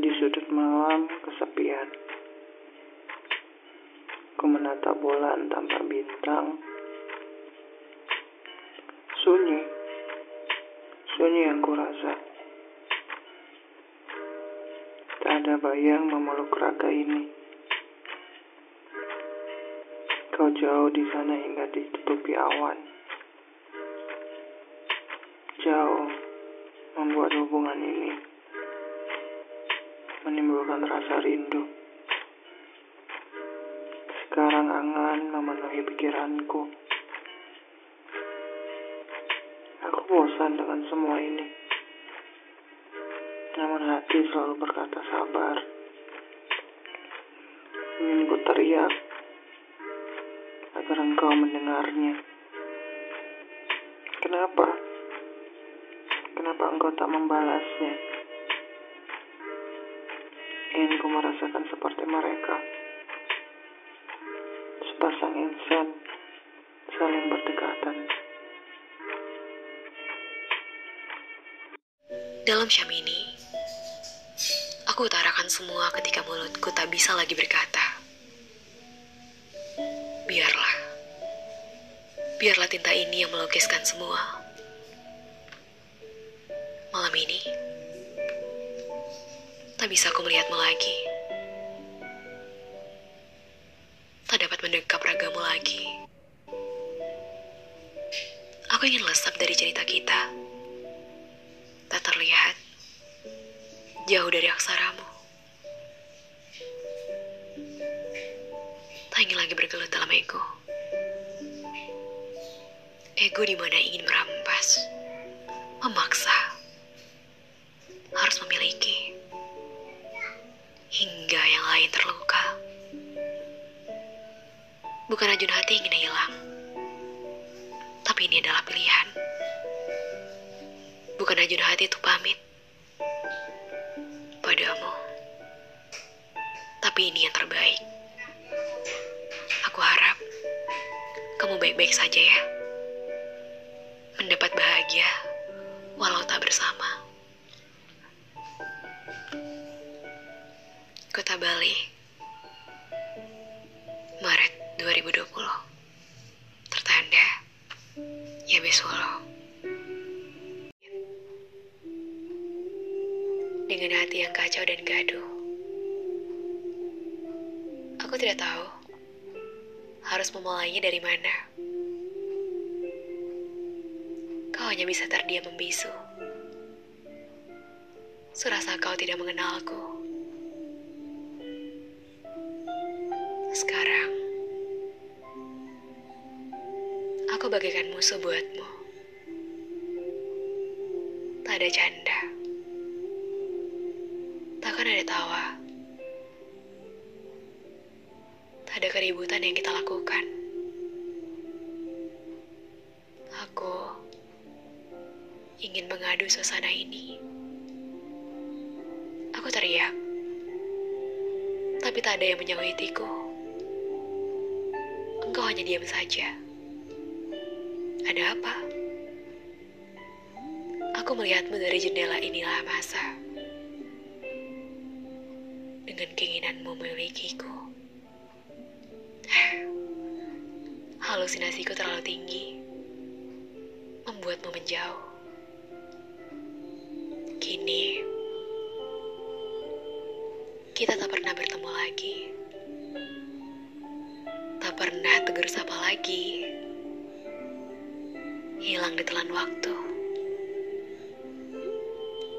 Di sudut malam kesepian, ku menatap bulan tanpa bintang. Sunyi, sunyi yang kurasa. Tak ada bayang memeluk raga ini. Kau jauh di sana hingga ditutupi awan. Jauh membuat hubungan ini menimbulkan rasa rindu. Sekarang angan memenuhi pikiranku. Aku bosan dengan semua ini. Namun hati selalu berkata sabar. Ingin ku teriak agar engkau mendengarnya. Kenapa? Kenapa engkau tak membalasnya? Ingin ku merasakan seperti mereka. Sepasang insan saling berdekatan. Dalam syam ini, aku utarakan semua ketika mulutku tak bisa lagi berkata. Biarlah. Biarlah tinta ini yang melukiskan semua. Malam ini, tak bisa aku melihatmu lagi. Tak dapat mendekap ragamu lagi. Aku ingin lesap dari cerita kita. Tak terlihat. Jauh dari aksaramu. Tak ingin lagi bergelut dalam ego. Ego di mana ingin merampas, memaksa, lain terluka. Bukan rajun hati ingin hilang, tapi ini adalah pilihan. Bukan rajun hati itu pamit padamu, tapi ini yang terbaik. Aku harap kamu baik-baik saja ya. Mendapat bahagia walau tak bersama. Kota Bali, Maret 2020. Tertanda, Yabe Solo. Dengan hati yang kacau dan gaduh. Aku tidak tahu harus memulainya dari mana. Kau hanya bisa terdiam membisu. Serasa kau tidak mengenalku. Sekarang, aku bagaikan musuh buatmu. Tak ada canda. Takkan ada tawa. Tak ada keributan yang kita lakukan. Aku ingin mengadu suasana ini. Aku teriak, tapi tak ada yang menyawitiku. Hanya diam saja. Ada apa? Aku melihatmu dari jendela inilah masa. Dengan keinginanmu memilikiku. Halusinasiku terlalu tinggi. Membuatmu menjauh. Kini, kita tak pernah bertemu lagi. Pernah tegur sapa lagi. Hilang di telan waktu.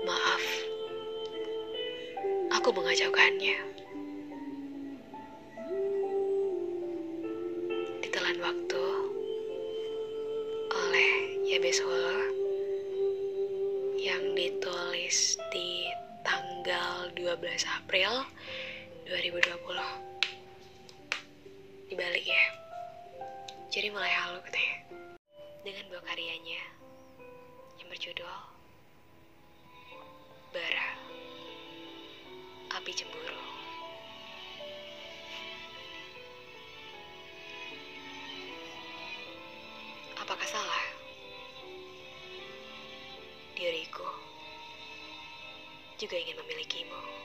Maaf, aku mengacaukannya. Ditelan waktu oleh Yabe Solo yang ditulis di tanggal 12 April 2020 di Bali ya. Jadi mulai halu katanya. Dengan dua karyanya yang berjudul Bara Api Cemburu. Apakah salah? Diriku juga ingin memilikimu.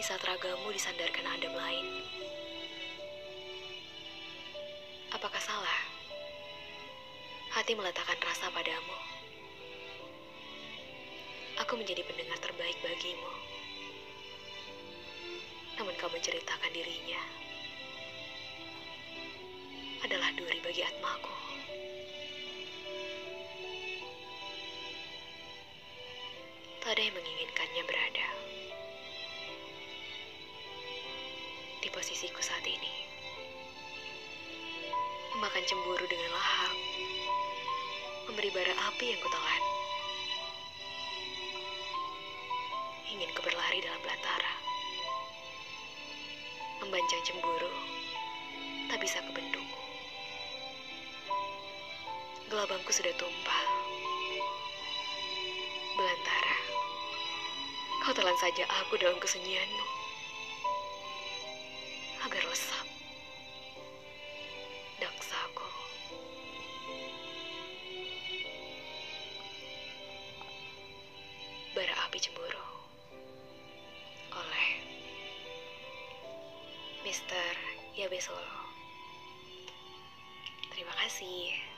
Di saat ragamu disandarkan Adam lain. Apakah salah hati meletakkan rasa padamu? Aku menjadi pendengar terbaik bagimu. Namun kau menceritakan dirinya adalah duri bagi atmaku. Tak ada yang menginginkannya berada posisiku saat ini. Memakan cemburu dengan lahap, memberi bara api yang kutelan. Ingin ku berlari dalam belantara. Membancang cemburu, tak bisa kubendung. Gelabangku sudah tumpah. Belantara, kau telan saja aku dalam kesunyianmu. Agar lesap. Daksaku. Bara api cemburu. Oleh Mr. Yabesolo. Terima kasih.